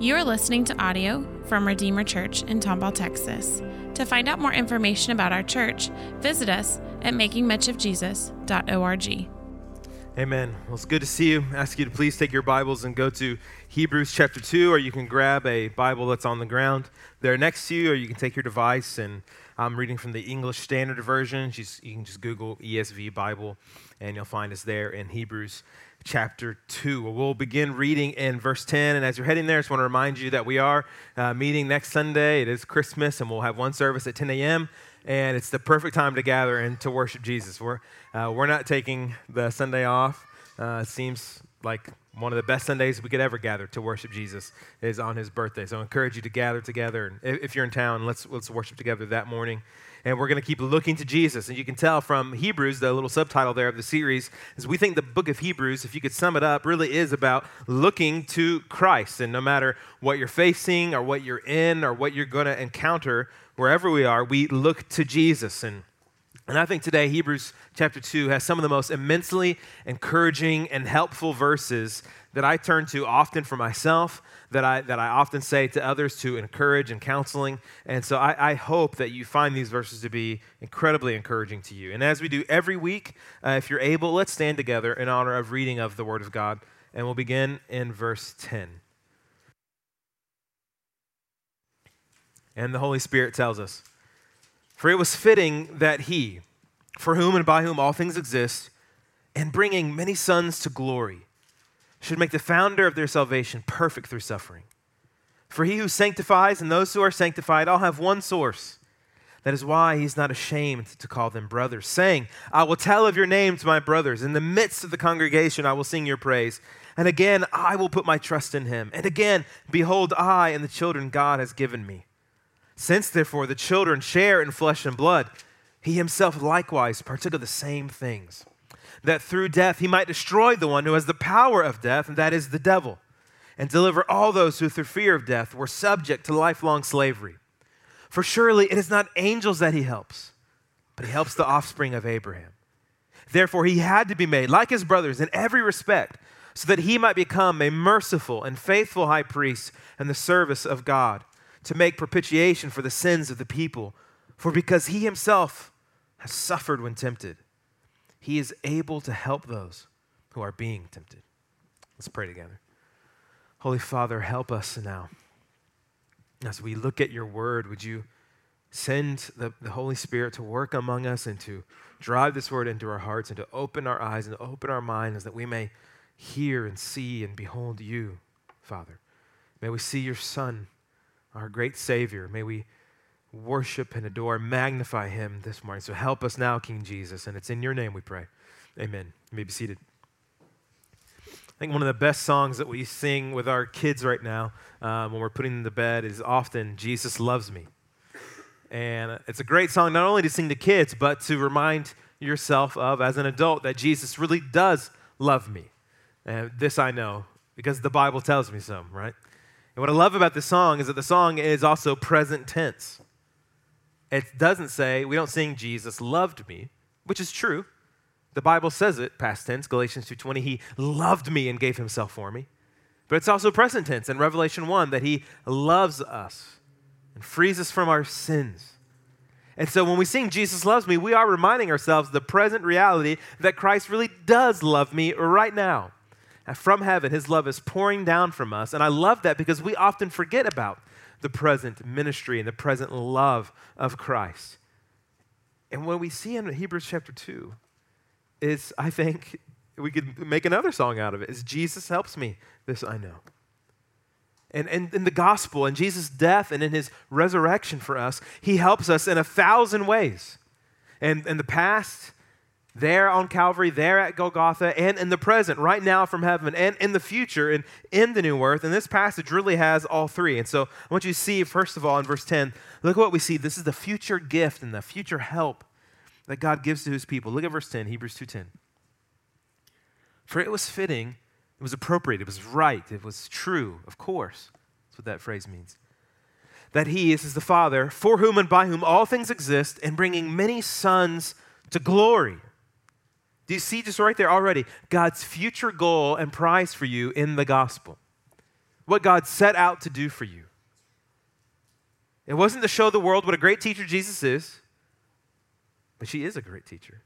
You are listening to audio from Redeemer Church in Tomball, Texas. To find out more information about our church, visit us at makingmuchofjesus.org. Amen. Well, it's good to see you. I ask you to please take your Bibles and go to Hebrews chapter 2, or you can grab a Bible that's on the ground there next to you, or you can take your device. And I'm reading from the English Standard Version. You can just Google ESV Bible, and you'll find us there in Hebrews chapter 2. We'll begin reading in verse 10. And as you're heading there, I just want to remind you that we are uh, meeting next Sunday. It is Christmas, and we'll have one service at 10 a.m and it's the perfect time to gather and to worship Jesus. We're, uh, we're not taking the Sunday off. Uh, it seems like one of the best Sundays we could ever gather to worship Jesus is on his birthday. So I encourage you to gather together. And if you're in town, let's, let's worship together that morning. And we're going to keep looking to Jesus. And you can tell from Hebrews, the little subtitle there of the series, is we think the book of Hebrews, if you could sum it up, really is about looking to Christ. And no matter what you're facing or what you're in or what you're going to encounter, wherever we are, we look to Jesus. And, and I think today, Hebrews chapter 2 has some of the most immensely encouraging and helpful verses that I turn to often for myself, that I, that I often say to others to encourage and counseling. And so I, I hope that you find these verses to be incredibly encouraging to you. And as we do every week, uh, if you're able, let's stand together in honor of reading of the Word of God. And we'll begin in verse 10. And the Holy Spirit tells us For it was fitting that he, for whom and by whom all things exist, and bringing many sons to glory, should make the founder of their salvation perfect through suffering. For he who sanctifies and those who are sanctified all have one source. That is why he's not ashamed to call them brothers, saying, I will tell of your name to my brothers. In the midst of the congregation, I will sing your praise. And again, I will put my trust in him. And again, behold, I and the children God has given me. Since, therefore, the children share in flesh and blood, he himself likewise partook of the same things, that through death he might destroy the one who has the power of death, and that is the devil, and deliver all those who through fear of death were subject to lifelong slavery. For surely it is not angels that he helps, but he helps the offspring of Abraham. Therefore, he had to be made like his brothers in every respect, so that he might become a merciful and faithful high priest in the service of God to make propitiation for the sins of the people. For because he himself has suffered when tempted, he is able to help those who are being tempted. Let's pray together. Holy Father, help us now. As we look at your word, would you send the, the Holy Spirit to work among us and to drive this word into our hearts and to open our eyes and open our minds that we may hear and see and behold you, Father. May we see your Son our great Savior. May we worship and adore, magnify him this morning. So help us now, King Jesus. And it's in your name we pray. Amen. You may be seated. I think one of the best songs that we sing with our kids right now um, when we're putting them to bed is often Jesus Loves Me. And it's a great song not only to sing to kids, but to remind yourself of, as an adult, that Jesus really does love me. And this I know because the Bible tells me so, right? And what I love about this song is that the song is also present tense. It doesn't say, we don't sing Jesus loved me, which is true. The Bible says it, past tense, Galatians 2:20, he loved me and gave himself for me. But it's also present tense in Revelation 1 that he loves us and frees us from our sins. And so when we sing Jesus loves me, we are reminding ourselves the present reality that Christ really does love me right now Uh, from heaven, his love is pouring down from us. And I love that because we often forget about the present ministry and the present love of Christ. And what we see in Hebrews chapter 2 is, I think, we could make another song out of it, is Jesus helps me, this I know. And, and in the gospel, in Jesus' death and in his resurrection for us, he helps us in a thousand ways. And in the past, there on Calvary, there at Golgotha, and in the present, right now from heaven, and in the future, and in the new earth. And this passage really has all three. And so I want you to see, first of all, in verse 10, look at what we see. This is the future gift and the future help that God gives to his people. Look at verse 10, Hebrews 2.10. For it was fitting, it was appropriate, it was right, it was true, of course. That's what that phrase means. That he is the Father, for whom and by whom all things exist, and bringing many sons to glory. Do you see just right there already God's future goal and prize for you in the gospel? what God set out to do for you. It wasn't to show the world what a great teacher Jesus is, but she is a great teacher.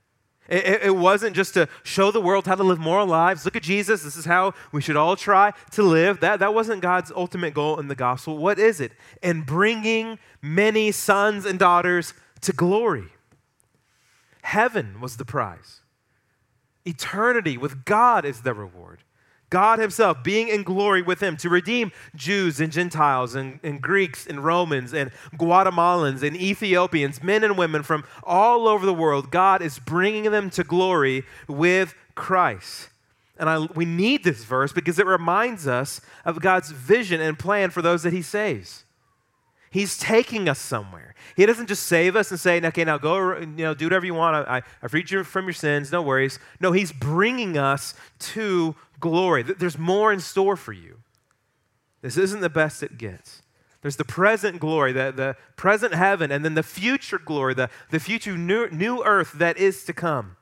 It, it, wasn't just to show the world how to live moral lives. Look at Jesus. This is how we should all try to live. That, that wasn't God's ultimate goal in the gospel. What is it? And bringing many sons and daughters to glory. Heaven was the prize, eternity with God is the reward. God Himself being in glory with Him to redeem Jews and Gentiles and, and, Greeks and Romans and Guatemalans and Ethiopians, men and women from all over the world. God is bringing them to glory with Christ. And I, we need this verse because it reminds us of God's vision and plan for those that He saves. He's taking us somewhere. He doesn't just save us and say, okay, now go, you know, do whatever you want. I, I freed you from your sins, no worries. No, He's bringing us to glory. There's more in store for you. This isn't the best it gets. There's the present glory, the, the present heaven, and then the future glory, the, the future new, new earth that is to come.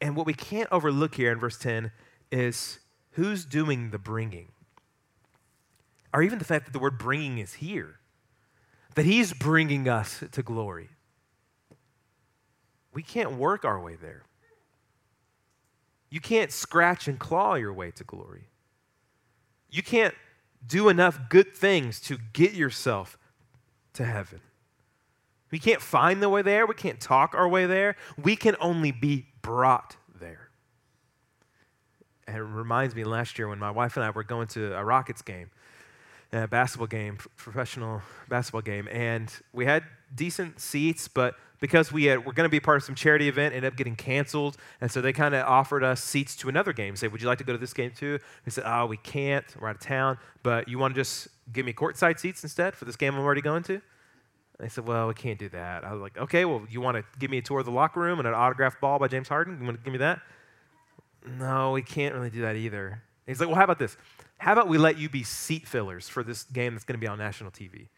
And what we can't overlook here in verse 10 is who's doing the bringing, or even the fact that the word bringing is here that He's bringing us to glory. We can't work our way there. You can't scratch and claw your way to glory. You can't do enough good things to get yourself to heaven. We can't find the way there. We can't talk our way there. We can only be brought there. And it reminds me last year when my wife and I were going to a Rockets game a basketball game, professional basketball game, and we had decent seats, but because we had, were going to be part of some charity event, ended up getting canceled, and so they kind of offered us seats to another game. Say, would you like to go to this game too? We said, oh, we can't. We're out of town, but you want to just give me courtside seats instead for this game I'm already going to? They said, well, we can't do that. I was like, okay, well, you want to give me a tour of the locker room and an autographed ball by James Harden? You want to give me that? No, we can't really do that either. He's like, well, how about this? How about we let you be seat fillers for this game that's going to be on national TV?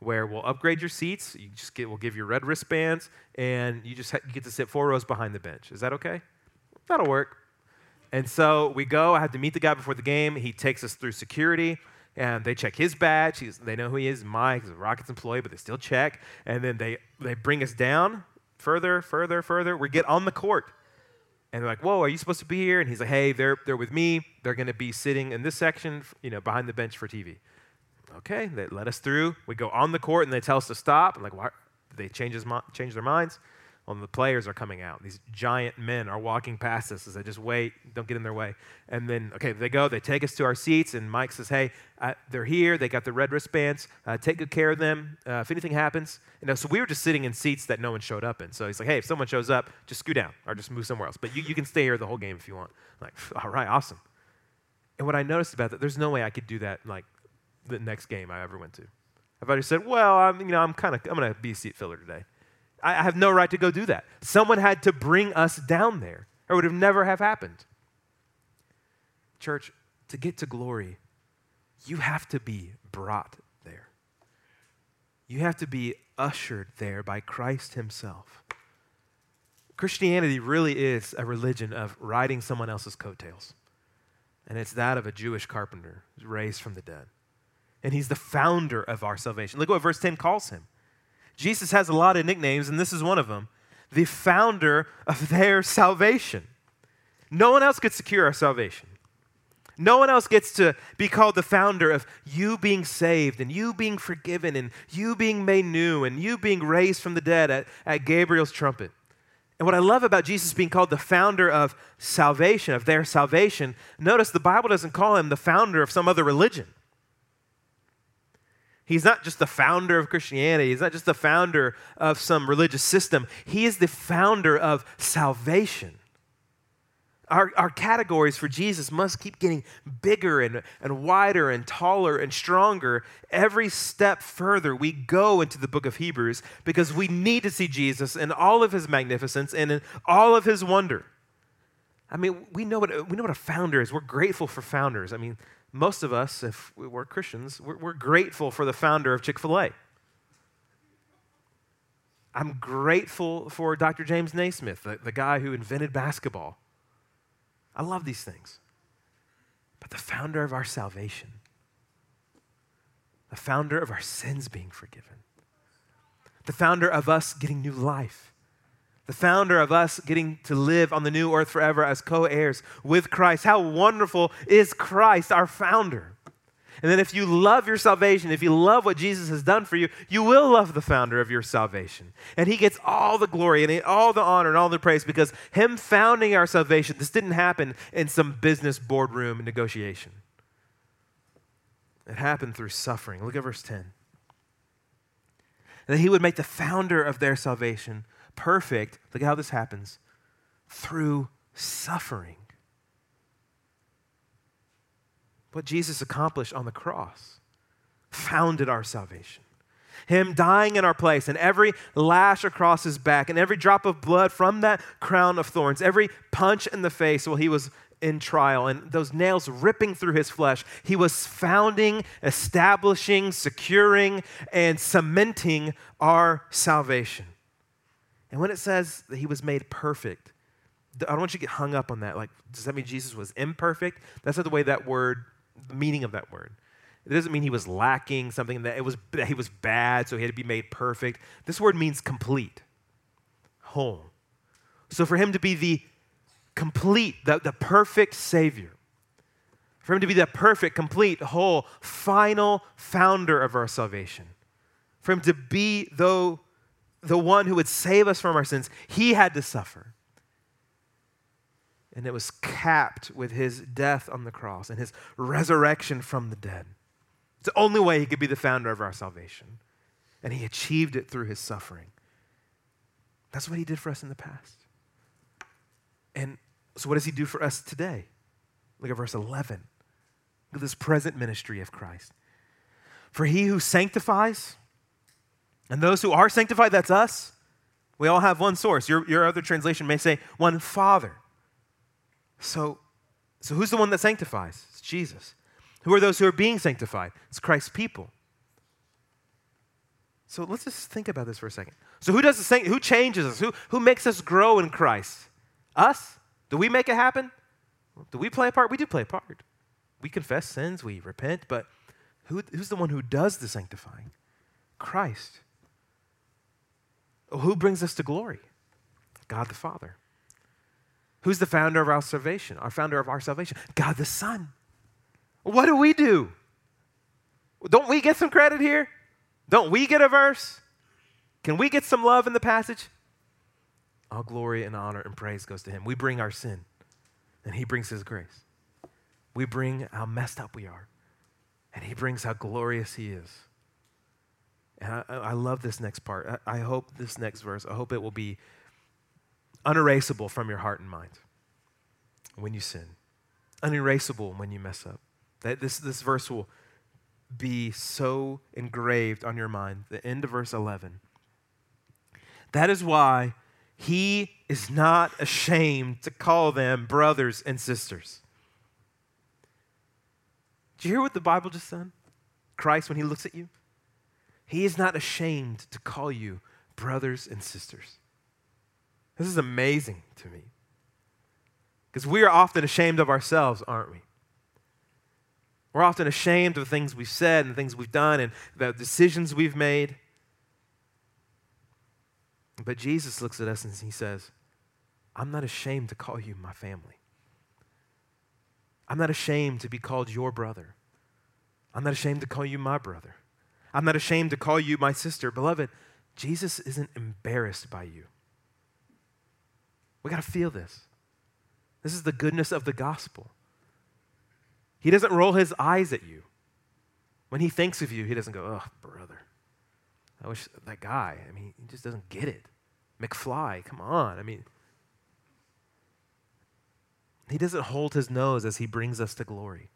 Where we'll upgrade your seats, you just get, we'll give you red wristbands, and you just ha- you get to sit four rows behind the bench. Is that okay? That'll work. And so we go. I have to meet the guy before the game. He takes us through security, and they check his badge. He's, they know who he is. Mike, he's a Rockets employee, but they still check. And then they, they bring us down further, further, further. We get on the court. And they're like, whoa, are you supposed to be here? And he's like, hey, they're, they're with me. They're going to be sitting in this section, you know, behind the bench for TV. Okay, they let us through. We go on the court and they tell us to stop. I'm like, why? They change, his, change their minds. Well, the players are coming out. These giant men are walking past us as I just wait, don't get in their way. And then, okay, they go, they take us to our seats, and Mike says, hey, uh, they're here. They got the red wristbands. Uh, take good care of them. Uh, if anything happens, you know, so we were just sitting in seats that no one showed up in. So he's like, hey, if someone shows up, just scoot down or just move somewhere else. But you, you can stay here the whole game if you want. I'm like, all right, awesome. And what I noticed about that, there's no way I could do that like the next game I ever went to. I've already said, well, I'm, you know, I'm kind of, I'm going to be a seat filler today. I have no right to go do that. Someone had to bring us down there, or it would have never have happened. Church, to get to glory, you have to be brought there. You have to be ushered there by Christ Himself. Christianity really is a religion of riding someone else's coattails. And it's that of a Jewish carpenter raised from the dead. And he's the founder of our salvation. Look what verse 10 calls him Jesus has a lot of nicknames, and this is one of them the founder of their salvation. No one else could secure our salvation. No one else gets to be called the founder of you being saved and you being forgiven and you being made new and you being raised from the dead at, at Gabriel's trumpet. And what I love about Jesus being called the founder of salvation, of their salvation, notice the Bible doesn't call him the founder of some other religion. He's not just the founder of Christianity. He's not just the founder of some religious system. He is the founder of salvation. Our, our categories for Jesus must keep getting bigger and, and wider and taller and stronger every step further we go into the book of Hebrews because we need to see Jesus in all of his magnificence and in all of his wonder. I mean, we know what, we know what a founder is. We're grateful for founders. I mean, most of us, if we're Christians, we're, we're grateful for the founder of Chick fil A. I'm grateful for Dr. James Naismith, the, the guy who invented basketball. I love these things. But the founder of our salvation, the founder of our sins being forgiven, the founder of us getting new life, the founder of us getting to live on the new earth forever as co heirs with Christ. How wonderful is Christ, our founder? And then, if you love your salvation, if you love what Jesus has done for you, you will love the founder of your salvation. And he gets all the glory and all the honor and all the praise because him founding our salvation, this didn't happen in some business boardroom negotiation. It happened through suffering. Look at verse 10. That he would make the founder of their salvation perfect. Look at how this happens through suffering. What Jesus accomplished on the cross founded our salvation. Him dying in our place, and every lash across his back, and every drop of blood from that crown of thorns, every punch in the face while he was in trial, and those nails ripping through his flesh, he was founding, establishing, securing, and cementing our salvation. And when it says that he was made perfect, I don't want you to get hung up on that. Like, does that mean Jesus was imperfect? That's not the way that word, the meaning of that word. It doesn't mean he was lacking something that it was that he was bad, so he had to be made perfect. This word means complete, whole. So for him to be the complete, the, the perfect Savior, for him to be the perfect, complete, whole, final founder of our salvation, for him to be though the one who would save us from our sins, he had to suffer. And it was capped with his death on the cross and his resurrection from the dead. It's the only way he could be the founder of our salvation. And he achieved it through his suffering. That's what he did for us in the past. And so, what does he do for us today? Look at verse 11. Look at this present ministry of Christ. For he who sanctifies, and those who are sanctified, that's us. We all have one source. Your, your other translation may say one Father. So, so who's the one that sanctifies? It's Jesus. Who are those who are being sanctified? It's Christ's people. So let's just think about this for a second. So who does the who changes us? Who, who makes us grow in Christ? Us? Do we make it happen? Do we play a part? We do play a part. We confess sins, we repent, but who, who's the one who does the sanctifying? Christ. Who brings us to glory? God the Father. Who's the founder of our salvation? Our founder of our salvation? God the Son. What do we do? Don't we get some credit here? Don't we get a verse? Can we get some love in the passage? All glory and honor and praise goes to Him. We bring our sin, and He brings His grace. We bring how messed up we are, and He brings how glorious He is. I, I love this next part. I, I hope this next verse, I hope it will be unerasable from your heart and mind when you sin, unerasable when you mess up. That this, this verse will be so engraved on your mind. The end of verse 11. That is why he is not ashamed to call them brothers and sisters. Did you hear what the Bible just said? Christ, when he looks at you, he is not ashamed to call you brothers and sisters. This is amazing to me. Because we are often ashamed of ourselves, aren't we? We're often ashamed of the things we've said and the things we've done and the decisions we've made. But Jesus looks at us and he says, I'm not ashamed to call you my family. I'm not ashamed to be called your brother. I'm not ashamed to call you my brother. I'm not ashamed to call you my sister. Beloved, Jesus isn't embarrassed by you. We got to feel this. This is the goodness of the gospel. He doesn't roll his eyes at you. When he thinks of you, he doesn't go, oh, brother. I wish that guy, I mean, he just doesn't get it. McFly, come on. I mean, he doesn't hold his nose as he brings us to glory.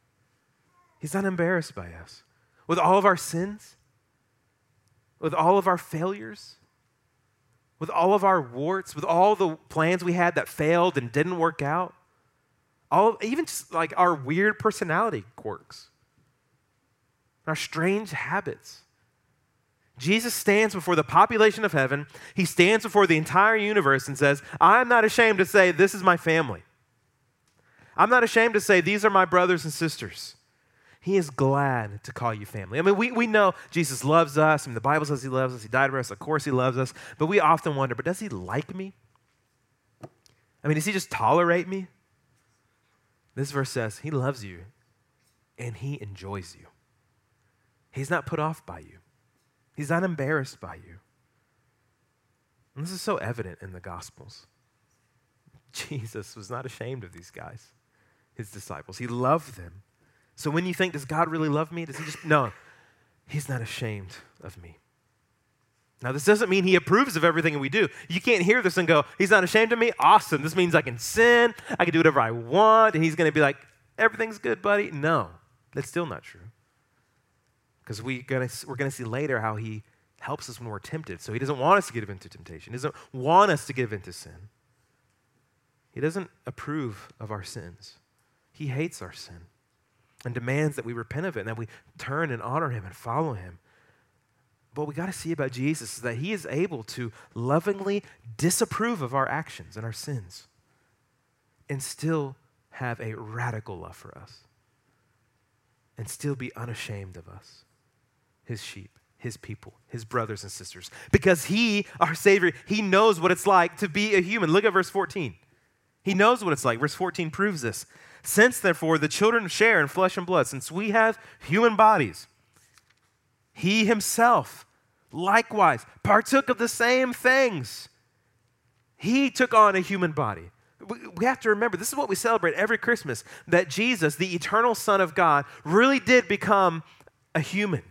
He's not embarrassed by us. With all of our sins, with all of our failures, with all of our warts, with all the plans we had that failed and didn't work out, all even just like our weird personality quirks, our strange habits. Jesus stands before the population of heaven. He stands before the entire universe and says, I'm not ashamed to say, This is my family. I'm not ashamed to say, These are my brothers and sisters. He is glad to call you family. I mean, we, we know Jesus loves us. I mean, the Bible says he loves us. He died for us. Of course, he loves us. But we often wonder, but does he like me? I mean, does he just tolerate me? This verse says he loves you and he enjoys you. He's not put off by you, he's not embarrassed by you. And this is so evident in the Gospels. Jesus was not ashamed of these guys, his disciples. He loved them. So when you think, does God really love me? Does he just, no, he's not ashamed of me. Now, this doesn't mean he approves of everything we do. You can't hear this and go, He's not ashamed of me? Awesome. This means I can sin, I can do whatever I want, and he's going to be like, Everything's good, buddy. No, that's still not true. Because we gonna, we're going to see later how he helps us when we're tempted. So he doesn't want us to give into temptation, he doesn't want us to give into sin. He doesn't approve of our sins, he hates our sin and demands that we repent of it and that we turn and honor him and follow him what we got to see about Jesus is that he is able to lovingly disapprove of our actions and our sins and still have a radical love for us and still be unashamed of us, his sheep, his people, his brothers and sisters. Because he, our Savior, he knows what it's like to be a human. Look at verse 14. He knows what it's like. Verse 14 proves this. Since, therefore, the children share in flesh and blood, since we have human bodies, he himself likewise partook of the same things. He took on a human body. We have to remember, this is what we celebrate every Christmas that Jesus, the eternal Son of God, really did become a human.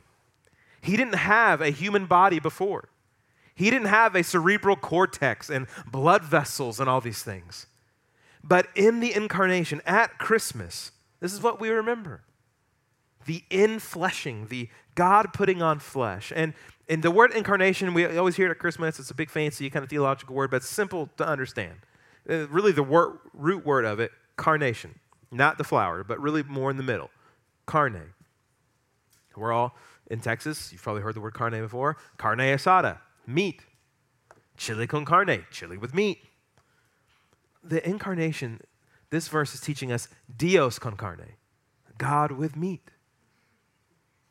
He didn't have a human body before, he didn't have a cerebral cortex and blood vessels and all these things. But in the incarnation at Christmas, this is what we remember the infleshing, the God putting on flesh. And and the word incarnation, we always hear it at Christmas. It's a big, fancy kind of theological word, but simple to understand. Uh, really, the word, root word of it, carnation. Not the flower, but really more in the middle. Carne. We're all in Texas. You've probably heard the word carne before. Carne asada, meat. Chili con carne, chili with meat. The incarnation, this verse is teaching us Dios con carne, God with meat.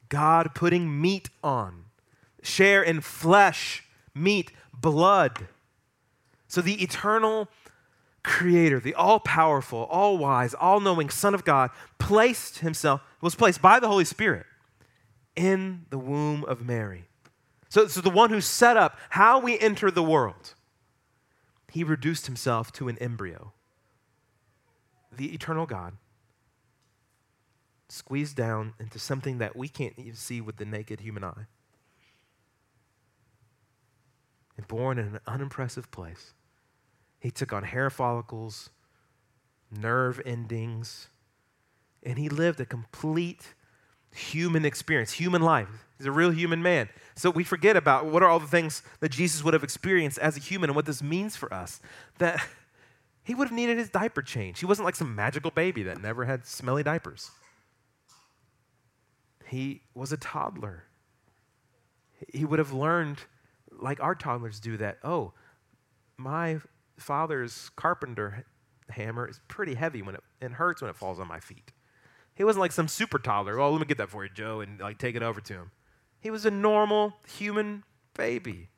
God putting meat on share in flesh, meat, blood. So the eternal creator, the all powerful, all wise, all knowing Son of God placed himself, was placed by the Holy Spirit in the womb of Mary. So, so the one who set up how we enter the world, he reduced himself to an embryo. The eternal God squeezed down into something that we can't even see with the naked human eye and born in an unimpressive place. He took on hair follicles, nerve endings, and he lived a complete human experience, human life. He's a real human man. So we forget about what are all the things that Jesus would have experienced as a human and what this means for us. That he would have needed his diaper change. He wasn't like some magical baby that never had smelly diapers. He was a toddler. He would have learned like our toddlers do that. Oh, my father's carpenter hammer is pretty heavy when it, it hurts when it falls on my feet. He wasn't like some super toddler. Oh, let me get that for you, Joe, and like take it over to him. He was a normal human baby.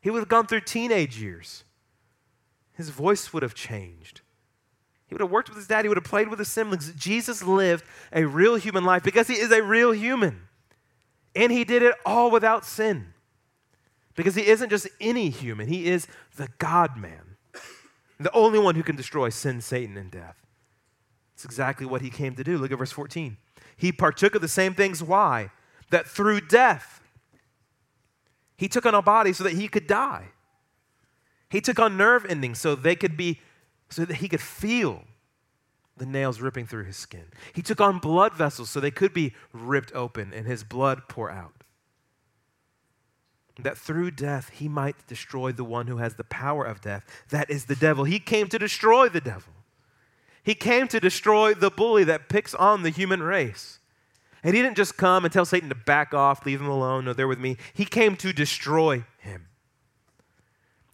He would have gone through teenage years. His voice would have changed. He would have worked with his dad. He would have played with his siblings. Jesus lived a real human life because he is a real human. And he did it all without sin. Because he isn't just any human, he is the God man, the only one who can destroy sin, Satan, and death. It's exactly what he came to do. Look at verse 14. He partook of the same things. Why? That through death, he took on a body so that he could die. He took on nerve endings so they could be, so that he could feel the nails ripping through his skin. He took on blood vessels so they could be ripped open and his blood pour out that through death he might destroy the one who has the power of death. That is the devil. He came to destroy the devil. He came to destroy the bully that picks on the human race. And he didn't just come and tell Satan to back off, leave him alone, no, they're with me. He came to destroy him.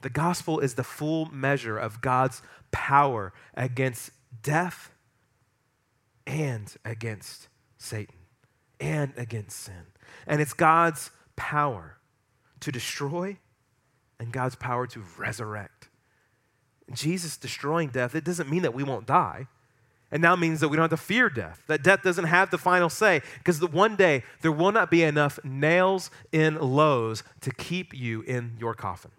The gospel is the full measure of God's power against death and against Satan. and against sin. And it's God's power to destroy and God's power to resurrect. Jesus destroying death, it doesn't mean that we won't die. And now means that we don't have to fear death, that death doesn't have the final say, because the one day there will not be enough nails in Lowe's to keep you in your coffin.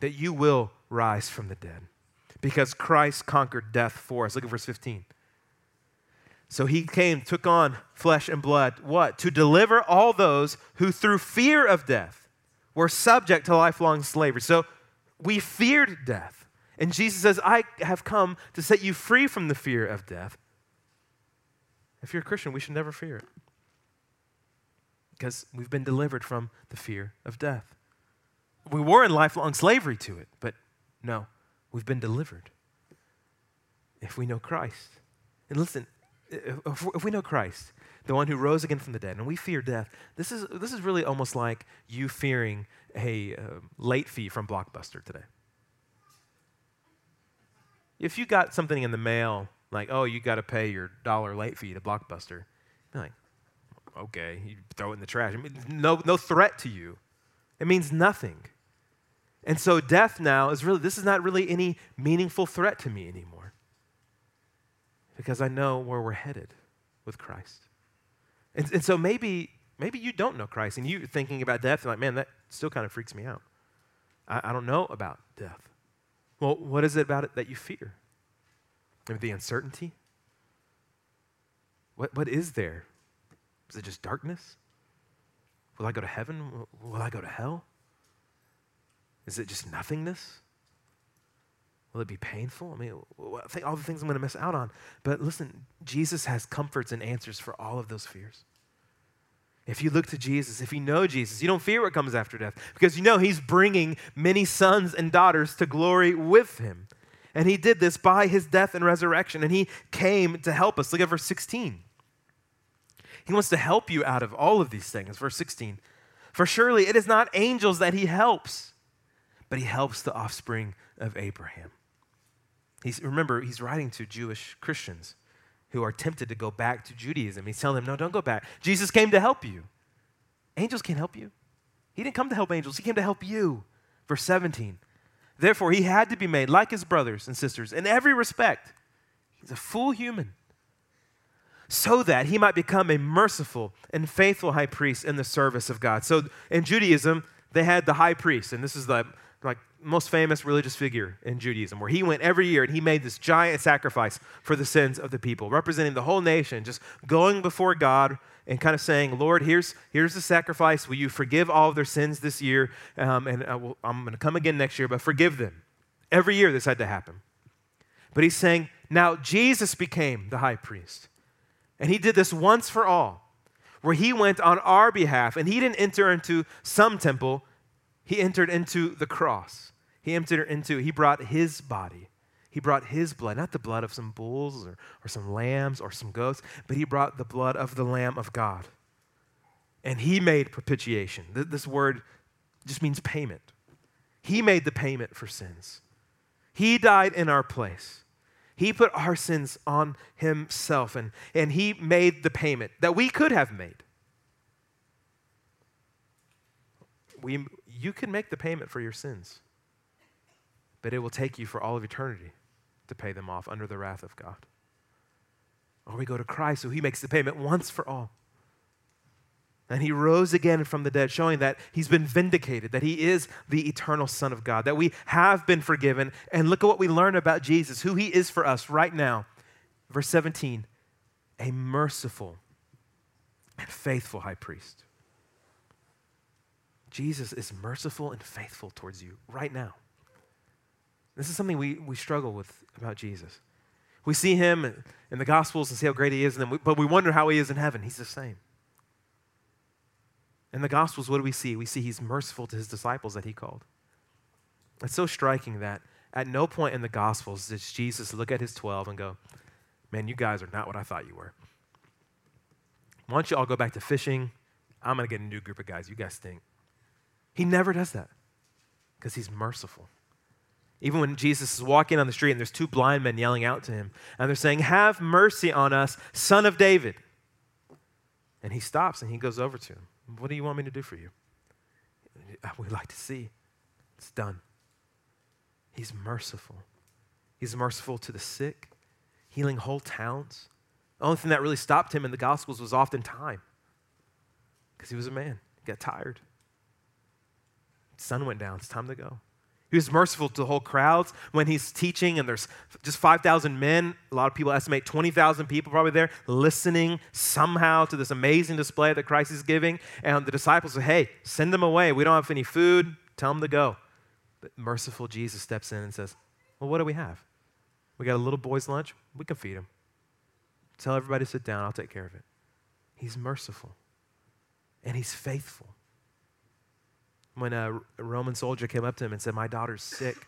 That you will rise from the dead, because Christ conquered death for us. Look at verse 15. So he came, took on flesh and blood, what? To deliver all those who through fear of death were subject to lifelong slavery. So we feared death. And Jesus says, I have come to set you free from the fear of death. If you're a Christian, we should never fear it because we've been delivered from the fear of death. We were in lifelong slavery to it, but no, we've been delivered if we know Christ. And listen, if we know Christ, the one who rose again from the dead, and we fear death, this is, this is really almost like you fearing a uh, late fee from Blockbuster today. If you got something in the mail, like, oh, you got to pay your dollar late fee to Blockbuster, you're like, okay, you throw it in the trash. I mean, no, no threat to you. It means nothing. And so death now is really, this is not really any meaningful threat to me anymore because I know where we're headed with Christ. And, and so maybe, maybe you don't know Christ and you're thinking about death and like, man, that still kind of freaks me out. I, I don't know about death. Well, what is it about it that you fear? Maybe the uncertainty? What, what is there? Is it just darkness? Will I go to heaven? Will I go to hell? Is it just nothingness? Will it be painful? I mean, I think all the things I'm going to miss out on. But listen, Jesus has comforts and answers for all of those fears. If you look to Jesus, if you know Jesus, you don't fear what comes after death because you know he's bringing many sons and daughters to glory with him. And he did this by his death and resurrection, and he came to help us. Look at verse 16. He wants to help you out of all of these things. Verse 16. For surely it is not angels that he helps, but he helps the offspring of Abraham. He's, remember, he's writing to Jewish Christians who are tempted to go back to Judaism. He's telling them, no, don't go back. Jesus came to help you. Angels can't help you. He didn't come to help angels, he came to help you. Verse 17. Therefore, he had to be made like his brothers and sisters in every respect. He's a full human. So that he might become a merciful and faithful high priest in the service of God. So in Judaism, they had the high priest, and this is the like most famous religious figure in Judaism, where he went every year and he made this giant sacrifice for the sins of the people, representing the whole nation, just going before God and kind of saying, Lord, here's, here's the sacrifice. Will you forgive all of their sins this year? Um, and I will, I'm going to come again next year, but forgive them. Every year this had to happen. But he's saying, now Jesus became the high priest. And he did this once for all, where he went on our behalf and he didn't enter into some temple, he entered into the cross. He entered into, he brought his body. He brought his blood, not the blood of some bulls or, or some lambs or some goats, but he brought the blood of the Lamb of God. And he made propitiation. This word just means payment. He made the payment for sins. He died in our place. He put our sins on himself, and, and he made the payment that we could have made. We, you can make the payment for your sins, but it will take you for all of eternity to pay them off under the wrath of God. Or we go to Christ, so he makes the payment once for all. And he rose again from the dead, showing that he's been vindicated, that he is the eternal Son of God, that we have been forgiven. And look at what we learn about Jesus, who he is for us right now. Verse 17 a merciful and faithful high priest. Jesus is merciful and faithful towards you right now. This is something we, we struggle with about Jesus. We see him in the Gospels and see how great he is, we, but we wonder how he is in heaven. He's the same. In the Gospels, what do we see? We see he's merciful to his disciples that he called. It's so striking that at no point in the Gospels does Jesus look at his 12 and go, Man, you guys are not what I thought you were. Why don't you all go back to fishing? I'm going to get a new group of guys. You guys stink. He never does that because he's merciful. Even when Jesus is walking on the street and there's two blind men yelling out to him, and they're saying, Have mercy on us, son of David. And he stops and he goes over to him. What do you want me to do for you? We'd like to see. It's done. He's merciful. He's merciful to the sick, healing whole towns. The only thing that really stopped him in the Gospels was often time because he was a man. He got tired. Sun went down. It's time to go. He was merciful to the whole crowds when he's teaching, and there's just 5,000 men. A lot of people estimate 20,000 people probably there listening somehow to this amazing display that Christ is giving. And the disciples say, Hey, send them away. We don't have any food. Tell them to go. But merciful Jesus steps in and says, Well, what do we have? We got a little boy's lunch. We can feed him. Tell everybody to sit down. I'll take care of it. He's merciful and he's faithful when a Roman soldier came up to him and said, My daughter's sick.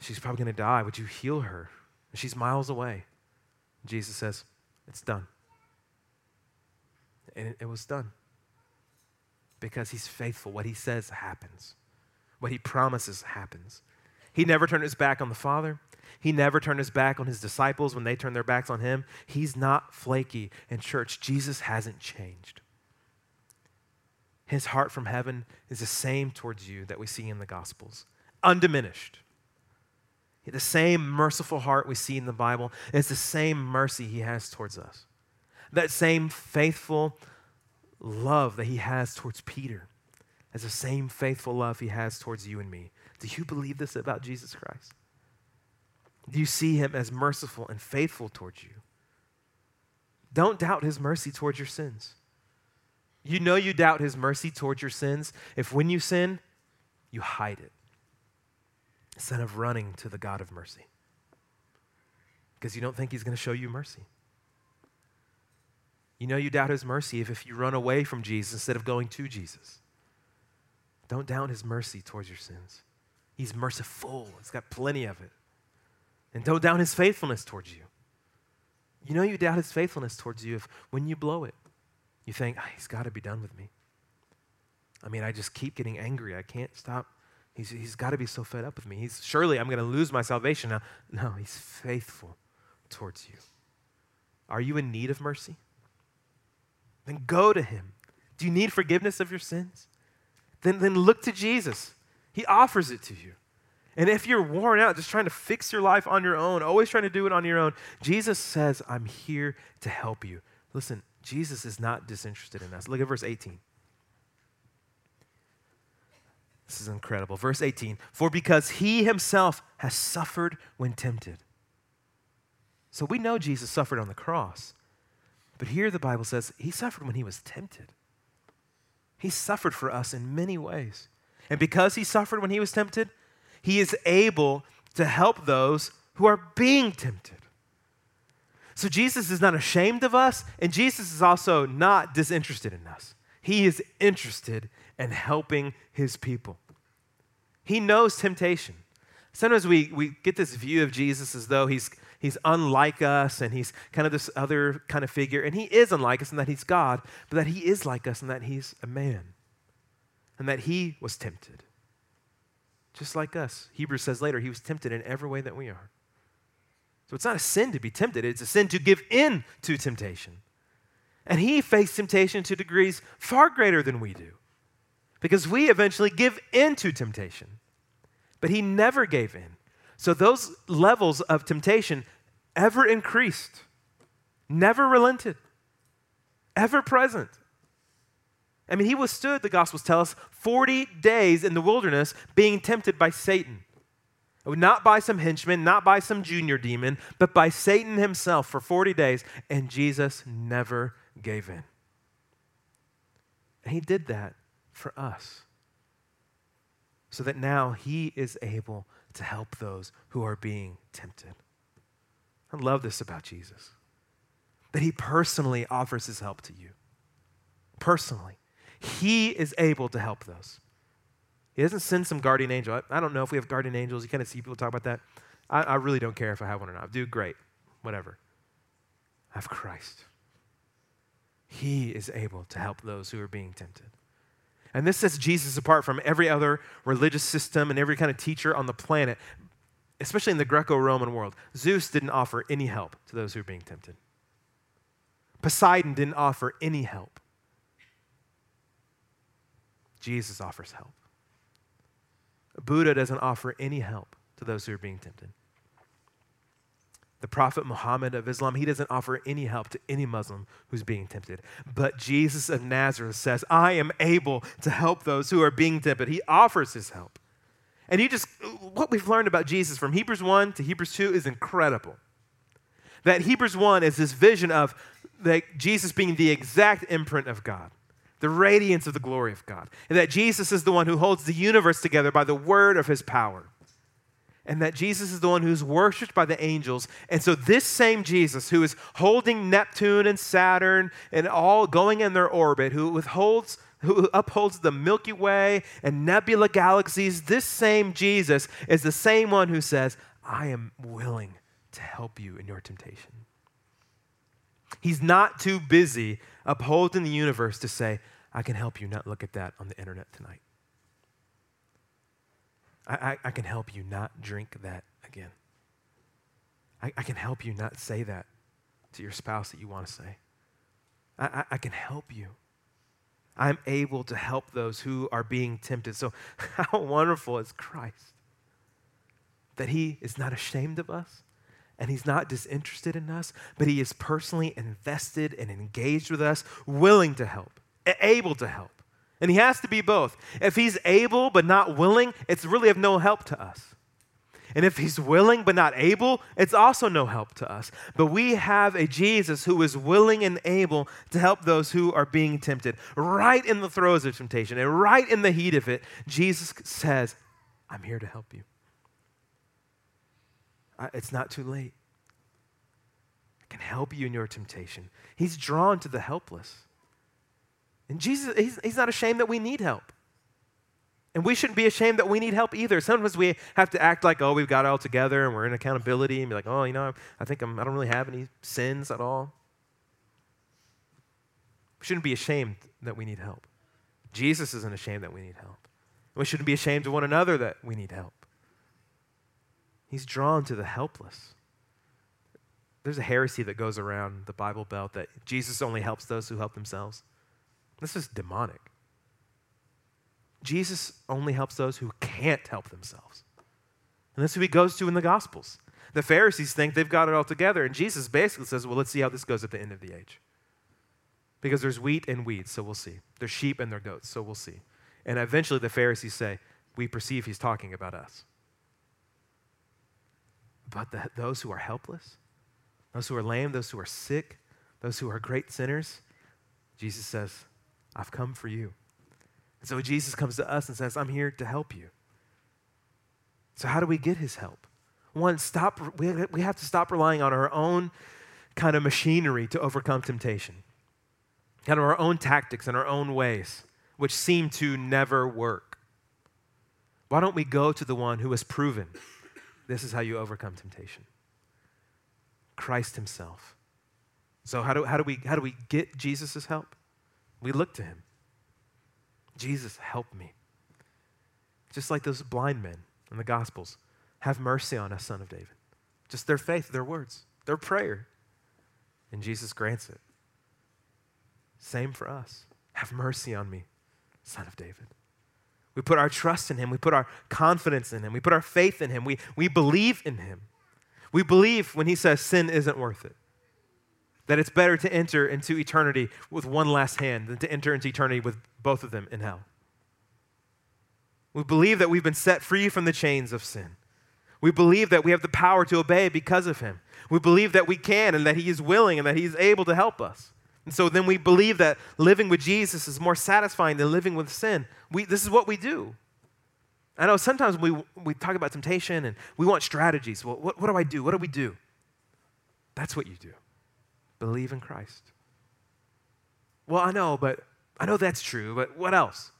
She's probably going to die. Would you heal her? She's miles away. Jesus says, It's done. And it was done because he's faithful. What he says happens, what he promises happens. He never turned his back on the Father. He never turned his back on his disciples when they turned their backs on him. He's not flaky. In church, Jesus hasn't changed. His heart from heaven is the same towards you that we see in the Gospels, undiminished. The same merciful heart we see in the Bible is the same mercy he has towards us. That same faithful love that he has towards Peter is the same faithful love he has towards you and me. Do you believe this about Jesus Christ? Do you see him as merciful and faithful towards you? Don't doubt his mercy towards your sins. You know you doubt his mercy towards your sins if when you sin, you hide it instead of running to the God of mercy because you don't think he's going to show you mercy. You know you doubt his mercy if, if you run away from Jesus instead of going to Jesus. Don't doubt his mercy towards your sins. He's merciful, he's got plenty of it. And don't doubt his faithfulness towards you. You know you doubt his faithfulness towards you if when you blow it, you think, oh, he's got to be done with me. I mean, I just keep getting angry. I can't stop. He's, he's got to be so fed up with me. He's surely I'm going to lose my salvation now. No, he's faithful towards you. Are you in need of mercy? Then go to him. Do you need forgiveness of your sins? Then, then look to Jesus. He offers it to you. And if you're worn out, just trying to fix your life on your own, always trying to do it on your own, Jesus says, I'm here to help you. Listen, Jesus is not disinterested in us. Look at verse 18. This is incredible. Verse 18 For because he himself has suffered when tempted. So we know Jesus suffered on the cross. But here the Bible says he suffered when he was tempted. He suffered for us in many ways. And because he suffered when he was tempted, he is able to help those who are being tempted. So Jesus is not ashamed of us, and Jesus is also not disinterested in us. He is interested in helping his people. He knows temptation. Sometimes we, we get this view of Jesus as though he's, he's unlike us and he's kind of this other kind of figure. And he is unlike us in that he's God, but that he is like us in that he's a man and that he was tempted. Just like us. Hebrews says later, he was tempted in every way that we are. So it's not a sin to be tempted, it's a sin to give in to temptation. And he faced temptation to degrees far greater than we do because we eventually give in to temptation. But he never gave in. So those levels of temptation ever increased, never relented, ever present. I mean, he withstood, the Gospels tell us, 40 days in the wilderness being tempted by Satan. Not by some henchman, not by some junior demon, but by Satan himself for 40 days. And Jesus never gave in. And he did that for us. So that now he is able to help those who are being tempted. I love this about Jesus. That he personally offers his help to you. Personally. He is able to help those. He doesn't send some guardian angel. I, I, don't know if we have guardian angels. You kind of see people talk about that. I, I really don't care if I have one or not. Do great, whatever. I have Christ. He is able to help those who are being tempted. And this sets Jesus apart from every other religious system and every kind of teacher on the planet, especially in the Greco Roman world. Zeus didn't offer any help to those who are being tempted. Poseidon didn't offer any help. Jesus offers help. Buddha doesn't offer any help to those who are being tempted. The Prophet Muhammad of Islam, he doesn't offer any help to any Muslim who's being tempted. But Jesus of Nazareth says, I am able to help those who are being tempted. He offers his help. And you just, what we've learned about Jesus from Hebrews 1 to Hebrews 2 is incredible. That Hebrews 1 is this vision of that Jesus being the exact imprint of God, the radiance of the glory of God, and that Jesus is the one who holds the universe together by the word of his power and that Jesus is the one who's worshiped by the angels. And so, this same Jesus who is holding Neptune and Saturn and all going in their orbit, who withholds, who upholds the Milky Way and nebula galaxies, this same Jesus is the same one who says, I am willing to help you in your temptation. He's not too busy upholding the universe to say, I can help you not look at that on the internet tonight. I, I, I can help you not drink that again. I, I can help you not say that to your spouse that you want to say. I, I, I can help you. I'm able to help those who are being tempted. So, how wonderful is Christ that He is not ashamed of us and He's not disinterested in us, but He is personally invested and engaged with us, willing to help, able to help. And he has to be both. If he's able but not willing, it's really of no help to us. And if he's willing but not able, it's also no help to us. But we have a Jesus who is willing and able to help those who are being tempted. Right in the throes of temptation and right in the heat of it, Jesus says, I'm here to help you. It's not too late. I can help you in your temptation. He's drawn to the helpless. And Jesus, he's, he's not ashamed that we need help. And we shouldn't be ashamed that we need help either. Sometimes we have to act like, oh, we've got it all together and we're in accountability and be like, oh, you know, I think I'm, I don't really have any sins at all. We shouldn't be ashamed that we need help. Jesus isn't ashamed that we need help. We shouldn't be ashamed of one another that we need help. He's drawn to the helpless. There's a heresy that goes around the Bible Belt that Jesus only helps those who help themselves. This is demonic. Jesus only helps those who can't help themselves. And that's who he goes to in the Gospels. The Pharisees think they've got it all together, and Jesus basically says, Well, let's see how this goes at the end of the age. Because there's wheat and weeds, so we'll see. There's sheep and there's goats, so we'll see. And eventually the Pharisees say, We perceive he's talking about us. But the, those who are helpless, those who are lame, those who are sick, those who are great sinners, Jesus says, I've come for you. And so Jesus comes to us and says, I'm here to help you. So, how do we get his help? One, stop, we, have to stop relying on our own kind of machinery to overcome temptation, kind of our own tactics and our own ways, which seem to never work. Why don't we go to the one who has proven this is how you overcome temptation? Christ himself. So, how do, how do, we, how do we get Jesus' help? We look to him. Jesus, help me. Just like those blind men in the Gospels. Have mercy on us, son of David. Just their faith, their words, their prayer. And Jesus grants it. Same for us. Have mercy on me, son of David. We put our trust in him. We put our confidence in him. We put our faith in him. We, we believe in him. We believe when he says sin isn't worth it. That it's better to enter into eternity with one last hand than to enter into eternity with both of them in hell. We believe that we've been set free from the chains of sin. We believe that we have the power to obey because of him. We believe that we can and that he is willing and that he is able to help us. And so then we believe that living with Jesus is more satisfying than living with sin. We, this is what we do. I know sometimes we, we talk about temptation and we want strategies. Well, what, what do I do? What do we do? That's what you do. Believe in Christ. Well, I know, but I know that's true, but what else?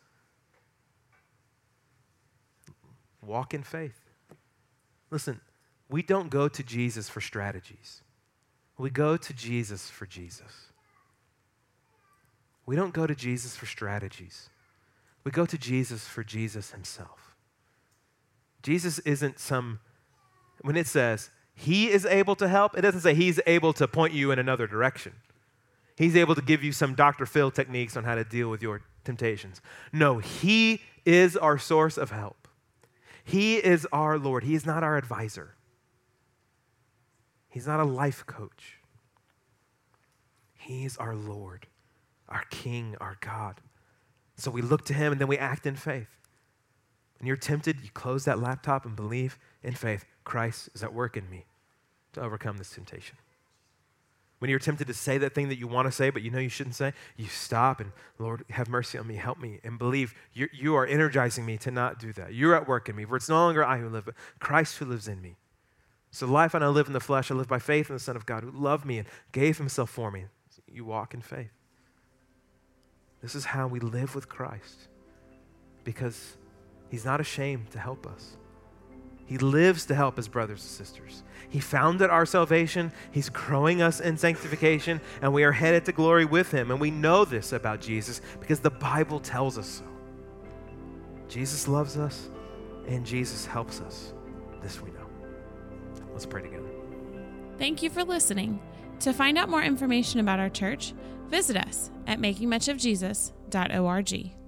Walk in faith. Listen, we don't go to Jesus for strategies. We go to Jesus for Jesus. We don't go to Jesus for strategies. We go to Jesus for Jesus himself. Jesus isn't some, when it says, he is able to help, it doesn't say he's able to point you in another direction. He's able to give you some Dr. Phil techniques on how to deal with your temptations. No, He is our source of help. He is our Lord. He is not our advisor. He's not a life coach. He's our Lord, our King, our God. So we look to Him and then we act in faith. When you're tempted, you close that laptop and believe in faith Christ is at work in me to overcome this temptation. When you're tempted to say that thing that you want to say, but you know you shouldn't say, you stop and, Lord, have mercy on me, help me, and believe you, you are energizing me to not do that. You're at work in me, for it's no longer I who live, but Christ who lives in me. So life I live in the flesh, I live by faith in the Son of God who loved me and gave himself for me. You walk in faith. This is how we live with Christ because he's not ashamed to help us. He lives to help his brothers and sisters. He founded our salvation. He's growing us in sanctification, and we are headed to glory with him. And we know this about Jesus because the Bible tells us so. Jesus loves us, and Jesus helps us. This we know. Let's pray together. Thank you for listening. To find out more information about our church, visit us at makingmuchofjesus.org.